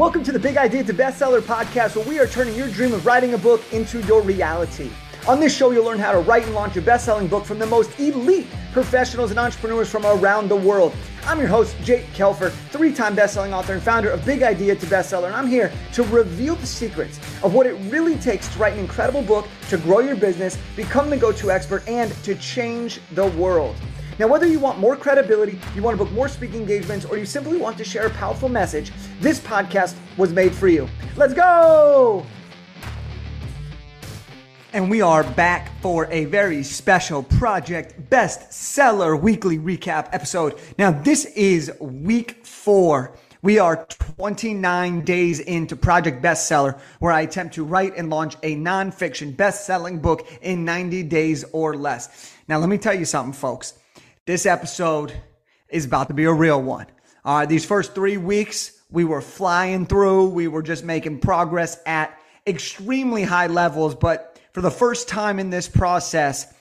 Welcome to the Big Idea to Bestseller podcast, where we are turning your dream of writing a book into your reality. On this show, you'll learn how to write and launch a best selling book from the most elite professionals and entrepreneurs from around the world. I'm your host, Jake Kelfer, three time best selling author and founder of Big Idea to Bestseller, and I'm here to reveal the secrets of what it really takes to write an incredible book, to grow your business, become the go to expert, and to change the world. Now, whether you want more credibility, you want to book more speaking engagements, or you simply want to share a powerful message, this podcast was made for you. Let's go! And we are back for a very special Project Bestseller Weekly Recap episode. Now, this is week four. We are 29 days into Project Bestseller, where I attempt to write and launch a nonfiction best selling book in 90 days or less. Now, let me tell you something, folks. This episode is about to be a real one. All right, these first three weeks, we were flying through. We were just making progress at extremely high levels. But for the first time in this process,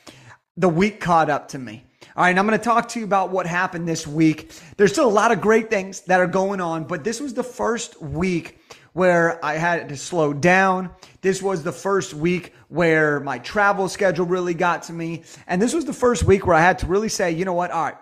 the week caught up to me. All right, I'm going to talk to you about what happened this week. There's still a lot of great things that are going on, but this was the first week where I had to slow down. This was the first week where my travel schedule really got to me. And this was the first week where I had to really say, you know what? All right,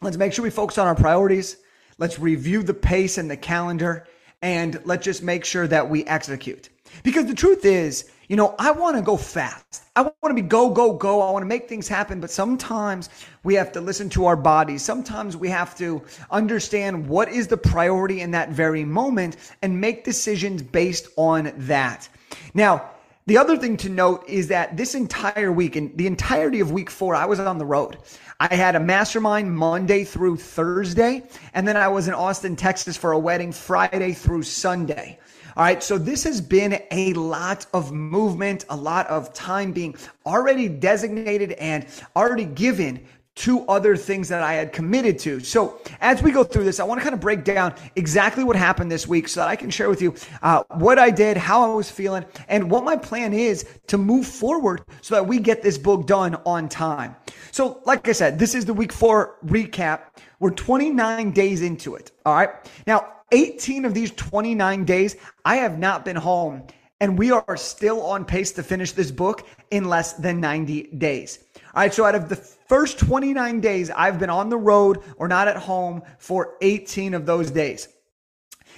let's make sure we focus on our priorities. Let's review the pace and the calendar and let's just make sure that we execute. Because the truth is, you know, I want to go fast. I want to be go, go, go. I want to make things happen. But sometimes we have to listen to our bodies. Sometimes we have to understand what is the priority in that very moment and make decisions based on that. Now, the other thing to note is that this entire week and the entirety of week four, I was on the road. I had a mastermind Monday through Thursday, and then I was in Austin, Texas for a wedding Friday through Sunday. All right. So this has been a lot of movement, a lot of time being already designated and already given two other things that I had committed to. So as we go through this, I want to kind of break down exactly what happened this week so that I can share with you uh, what I did, how I was feeling, and what my plan is to move forward so that we get this book done on time. So like I said, this is the week four recap. We're 29 days into it. All right. Now, 18 of these 29 days, I have not been home and we are still on pace to finish this book in less than 90 days. All right. So out of the first 29 days, I've been on the road or not at home for 18 of those days.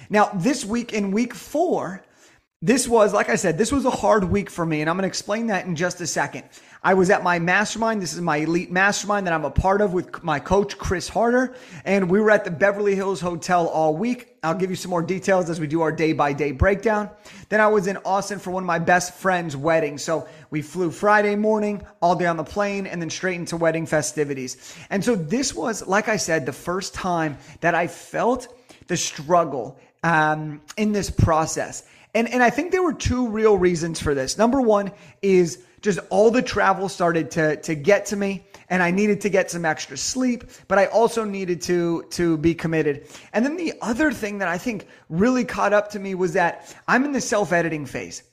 Now, this week in week four, this was, like I said, this was a hard week for me, and I'm to explain that in just a second. I was at my mastermind. This is my elite mastermind that I'm a part of with my coach, Chris Harder. And we were at the Beverly Hills Hotel all week. I'll give you some more details as we do our day by day breakdown. Then I was in Austin for one of my best friend's weddings. So we flew Friday morning, all day on the plane, and then straight into wedding festivities. And so this was, like I said, the first time that I felt the struggle um, in this process. And, and I think there were two real reasons for this. Number one is just all the travel started to, to get to me and I needed to get some extra sleep, but I also needed to, to be committed. And then the other thing that I think really caught up to me was that I'm in the self editing phase.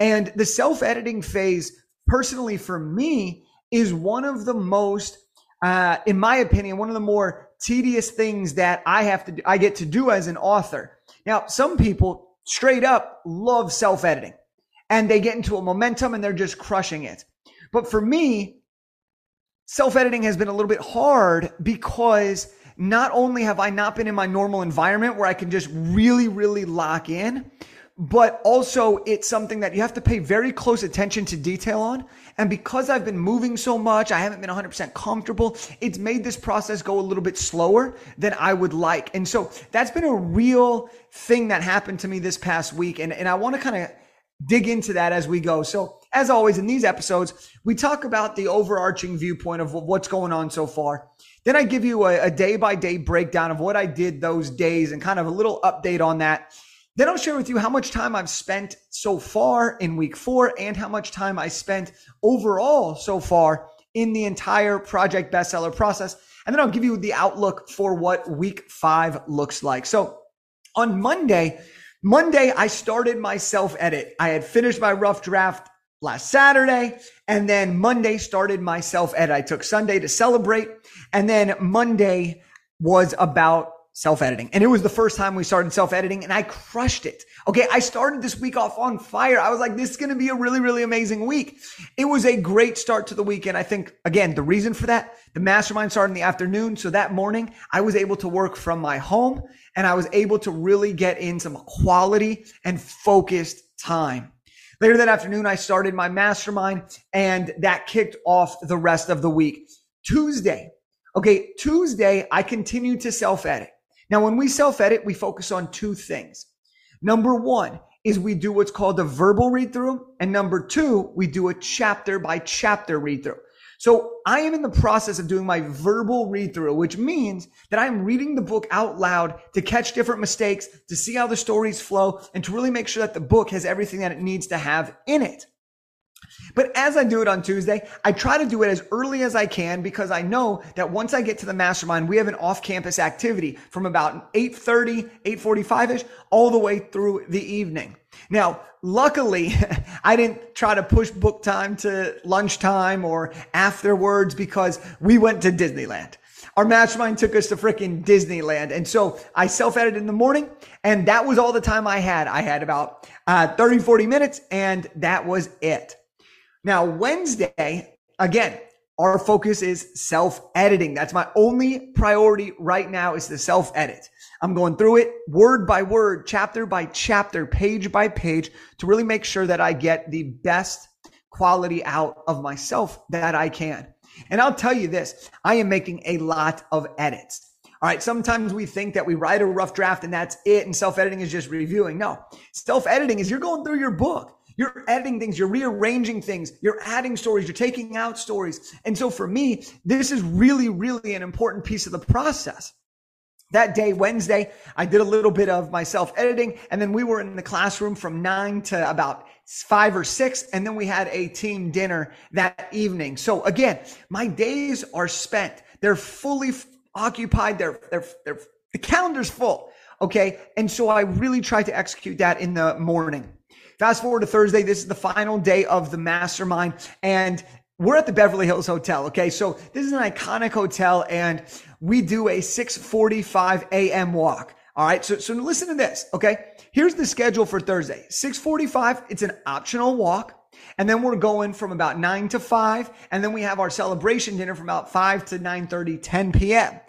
And the self editing phase, personally for me, is one of the most, uh, in my opinion, one of the more tedious things that I have to, do, I get to do as an author. Now, some people straight up love self editing and they get into a momentum and they're just crushing it. But for me, self editing has been a little bit hard because not only have I not been in my normal environment where I can just really, really lock in, but also it's something that you have to pay very close attention to detail on. And because I've been moving so much, I haven't been 100% comfortable. It's made this process go a little bit slower than I would like. And so that's been a real thing that happened to me this past week. And, and I want to kind of dig into that as we go. So, as always, in these episodes, we talk about the overarching viewpoint of what's going on so far. Then I give you a day by day breakdown of what I did those days and kind of a little update on that. Then I'll share with you how much time I've spent so far in week four and how much time I spent overall so far in the entire project bestseller process. And then I'll give you the outlook for what week five looks like. So on Monday, Monday, I started my self edit. I had finished my rough draft last Saturday, and then Monday started my self edit. I took Sunday to celebrate, and then Monday was about self editing. And it was the first time we started self editing and I crushed it. Okay. I started this week off on fire. I was like, this is going to be a really, really amazing week. It was a great start to the week. And I think, again, the reason for that, the mastermind started in the afternoon. So that morning I was able to work from my home and I was able to really get in some quality and focused time. Later that afternoon, I started my mastermind and that kicked off the rest of the week. Tuesday. Okay. Tuesday, I continued to self edit. Now, when we self edit, we focus on two things. Number one is we do what's called a verbal read through. And number two, we do a chapter by chapter read through. So I am in the process of doing my verbal read through, which means that I'm reading the book out loud to catch different mistakes, to see how the stories flow, and to really make sure that the book has everything that it needs to have in it. But as I do it on Tuesday, I try to do it as early as I can because I know that once I get to the mastermind, we have an off-campus activity from about 8:30, 8:45ish all the way through the evening. Now, luckily, I didn't try to push book time to lunchtime or afterwards because we went to Disneyland. Our mastermind took us to freaking Disneyland. And so I self edited in the morning and that was all the time I had. I had about uh, 30, 40 minutes and that was it. Now, Wednesday, again, our focus is self editing. That's my only priority right now is the self edit. I'm going through it word by word, chapter by chapter, page by page to really make sure that I get the best quality out of myself that I can. And I'll tell you this, I am making a lot of edits. All right. Sometimes we think that we write a rough draft and that's it. And self editing is just reviewing. No, self editing is you're going through your book. You're editing things, you're rearranging things, you're adding stories, you're taking out stories. And so for me, this is really, really an important piece of the process. That day, Wednesday, I did a little bit of my self editing and then we were in the classroom from nine to about five or six. And then we had a team dinner that evening. So again, my days are spent. They're fully occupied. They're, they're, they're, the calendar's full. Okay. And so I really tried to execute that in the morning. Fast forward to Thursday. This is the final day of the mastermind and we're at the Beverly Hills Hotel. Okay. So this is an iconic hotel and we do a 645 a.m. walk. All right. So, so listen to this. Okay. Here's the schedule for Thursday. 645. It's an optional walk. And then we're going from about nine to five. And then we have our celebration dinner from about five to 9 30, 10 p.m.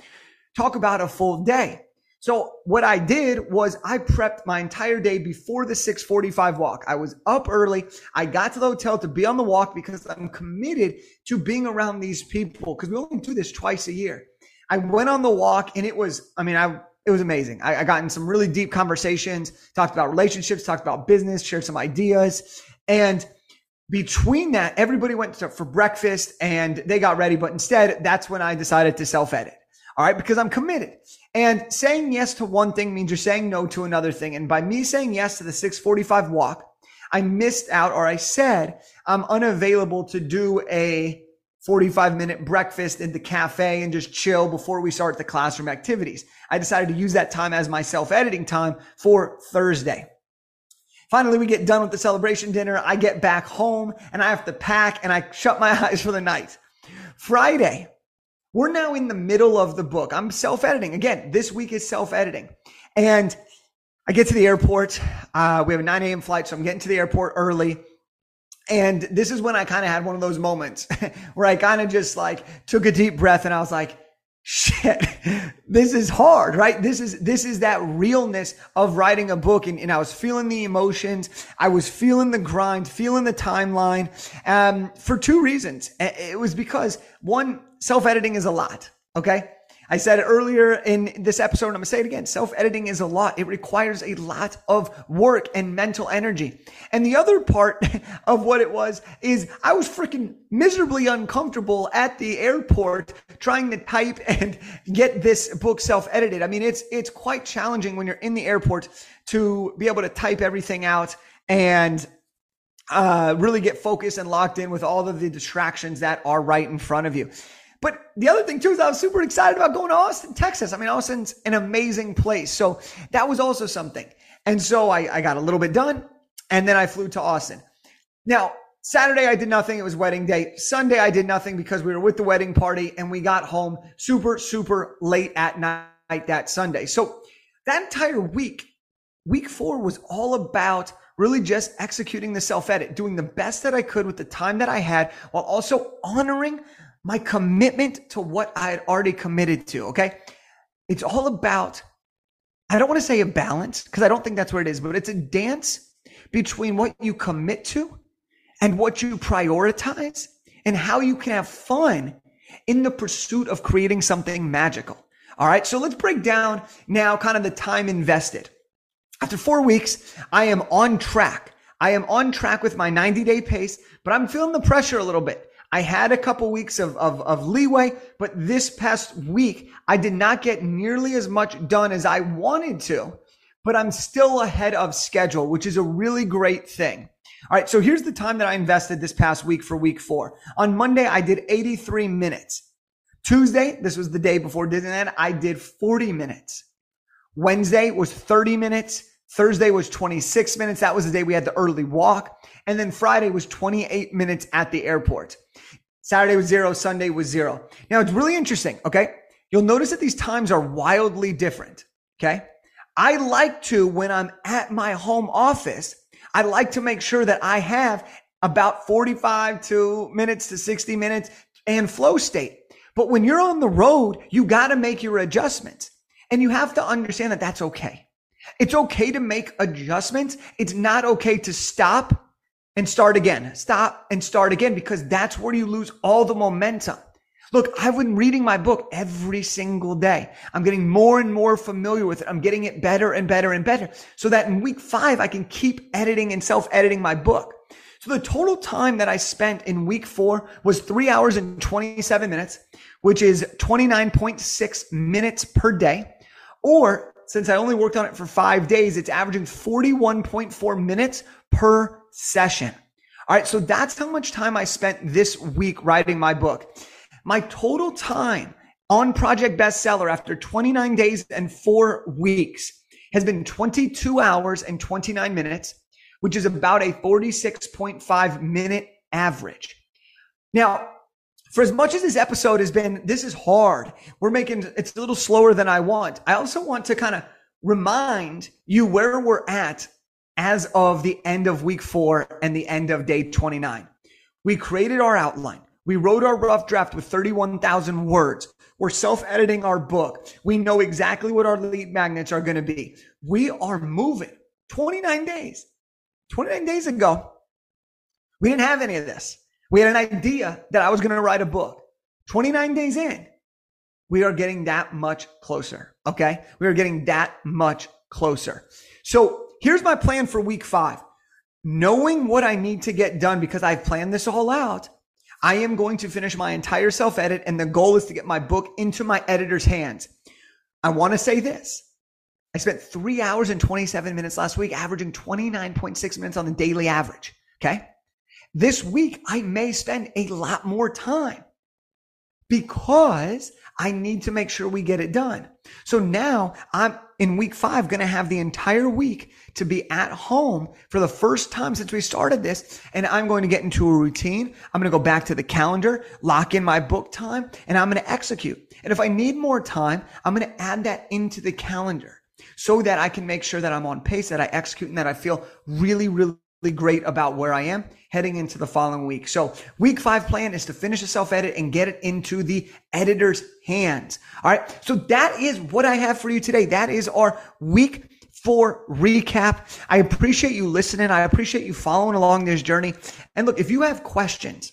Talk about a full day. So what I did was I prepped my entire day before the 645 walk. I was up early. I got to the hotel to be on the walk because I'm committed to being around these people because we only do this twice a year. I went on the walk and it was, I mean, I, it was amazing. I, I got in some really deep conversations, talked about relationships, talked about business, shared some ideas. And between that, everybody went to, for breakfast and they got ready. But instead, that's when I decided to self edit. All right. Because I'm committed. And saying yes to one thing means you're saying no to another thing. And by me saying yes to the 645 walk, I missed out or I said I'm unavailable to do a 45 minute breakfast in the cafe and just chill before we start the classroom activities. I decided to use that time as my self editing time for Thursday. Finally, we get done with the celebration dinner. I get back home and I have to pack and I shut my eyes for the night. Friday, we're now in the middle of the book. I'm self editing. Again, this week is self editing. And I get to the airport. Uh, we have a 9 a.m. flight, so I'm getting to the airport early. And this is when I kind of had one of those moments where I kind of just like took a deep breath and I was like, shit, this is hard, right? This is, this is that realness of writing a book. And, and I was feeling the emotions. I was feeling the grind, feeling the timeline, um, for two reasons. It was because one, self editing is a lot. Okay. I said earlier in this episode, I'm going to say it again. Self editing is a lot. It requires a lot of work and mental energy. And the other part of what it was is I was freaking miserably uncomfortable at the airport trying to type and get this book self edited. I mean, it's, it's quite challenging when you're in the airport to be able to type everything out and uh, really get focused and locked in with all of the distractions that are right in front of you. But the other thing too is I was super excited about going to Austin, Texas. I mean, Austin's an amazing place. So that was also something. And so I, I got a little bit done and then I flew to Austin. Now, Saturday, I did nothing. It was wedding day. Sunday, I did nothing because we were with the wedding party and we got home super, super late at night. that Sunday. So that entire week, week four was all about really just executing the self edit, doing the best that I could with the time that I had while also honoring my commitment to what I had already committed to. Okay. It's all about, I don't want to say a balance because I don't think that's what it is, but it's a dance between what you commit to and what you prioritize and how you can have fun in the pursuit of creating something magical. All right. So let's break down now kind of the time invested. After four weeks, I am on track. I am on track with my 90 day pace, but I'm feeling the pressure a little bit. I had a couple weeks of, of, of leeway, but this past week, I did not get nearly as much done as I wanted to, but I'm still ahead of schedule, which is a really great thing. All right. So here's the time that I invested this past week for week four. On Monday, I did 83 minutes. Tuesday, this was the day before Disneyland, I did 40 minutes. Wednesday was 30 minutes. Thursday was 26 minutes. That was the day we had the early walk. And then Friday was 28 minutes at the airport. Saturday was zero. Sunday was zero. Now it's really interesting. Okay. You'll notice that these times are wildly different. Okay. I like to, when I'm at my home office, I like to make sure that I have about 45 to minutes to 60 minutes and flow state. But when you're on the road, you got to make your adjustments and you have to understand that that's okay. It's okay to make adjustments. It's not okay to stop and start again. Stop and start again because that's where you lose all the momentum. Look, I've been reading my book every single day. I'm getting more and more familiar with it. I'm getting it better and better and better so that in week five, I can keep editing and self editing my book. So the total time that I spent in week four was three hours and 27 minutes, which is 29.6 minutes per day. Or since I only worked on it for five days, it's averaging 41.4 minutes per session. All right. So that's how much time I spent this week writing my book. My total time on Project Bestseller after 29 days and four weeks has been 22 hours and 29 minutes which is about a 46.5 minute average. Now, for as much as this episode has been, this is hard. We're making it's a little slower than I want. I also want to kind of remind you where we're at as of the end of week four and the end of day 29. We created our outline. We wrote our rough draft with 31,000 words. We're self editing our book. We know exactly what our lead magnets are going to be. We are moving 29 days. 29 days ago, we didn't have any of this. We had an idea that I was going to write a book. 29 days in, we are getting that much closer. Okay. We are getting that much closer. So here's my plan for week five. Knowing what I need to get done because I've planned this all out, I am going to finish my entire self edit and the goal is to get my book into my editor's hands. I want to say this. I spent three hours and 27 minutes last week, averaging 29.6 minutes on the daily average. Okay. This week, I may spend a lot more time because I need to make sure we get it done. So now I'm in week five, going to have the entire week to be at home for the first time since we started this. And I'm going to get into a routine. I'm going to go back to the calendar, lock in my book time, and I'm going to execute. And if I need more time, I'm going to add that into the calendar so that I can make sure that I'm on pace, that I execute and that I feel really, really great about where I am heading into the following week. So week five plan is to finish a self edit and get it into the editor's hands. All right. So that is what I have for you today. That is our week four recap. I appreciate you listening. I appreciate you following along this journey. And look, if you have questions,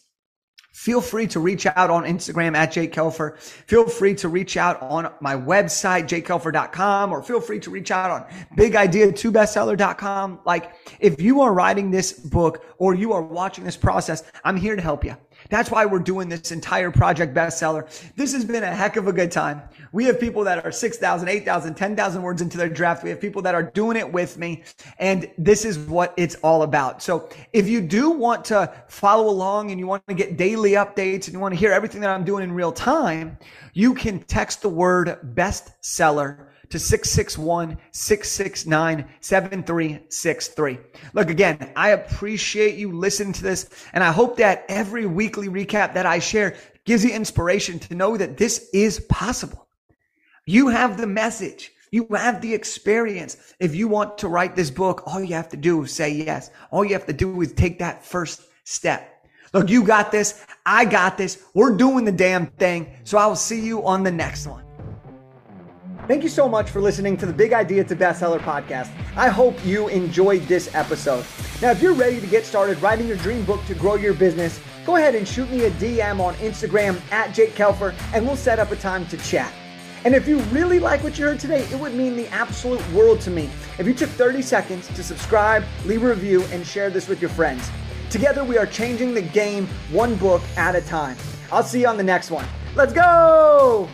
Feel free to reach out on Instagram at Jake Kelfer. Feel free to reach out on my website, jakekelfer.com, or feel free to reach out on bigidea2bestseller.com. Like, if you are writing this book or you are watching this process, I'm here to help you. That's why we're doing this entire project bestseller. This has been a heck of a good time. We have people that are 6,000, 8,000, 10,000 words into their draft. We have people that are doing it with me. And this is what it's all about. So if you do want to follow along and you want to get daily updates and you want to hear everything that I'm doing in real time, you can text the word bestseller to 661-669-7363. Look, again, I appreciate you listening to this. And I hope that every weekly recap that I share gives you inspiration to know that this is possible. You have the message. You have the experience. If you want to write this book, all you have to do is say yes. All you have to do is take that first step. Look, you got this. I got this. We're doing the damn thing. So I will see you on the next one. Thank you so much for listening to the Big Idea to Bestseller podcast. I hope you enjoyed this episode. Now, if you're ready to get started writing your dream book to grow your business, go ahead and shoot me a DM on Instagram at Jake Kelfer and we'll set up a time to chat. And if you really like what you heard today, it would mean the absolute world to me if you took 30 seconds to subscribe, leave a review, and share this with your friends. Together, we are changing the game one book at a time. I'll see you on the next one. Let's go!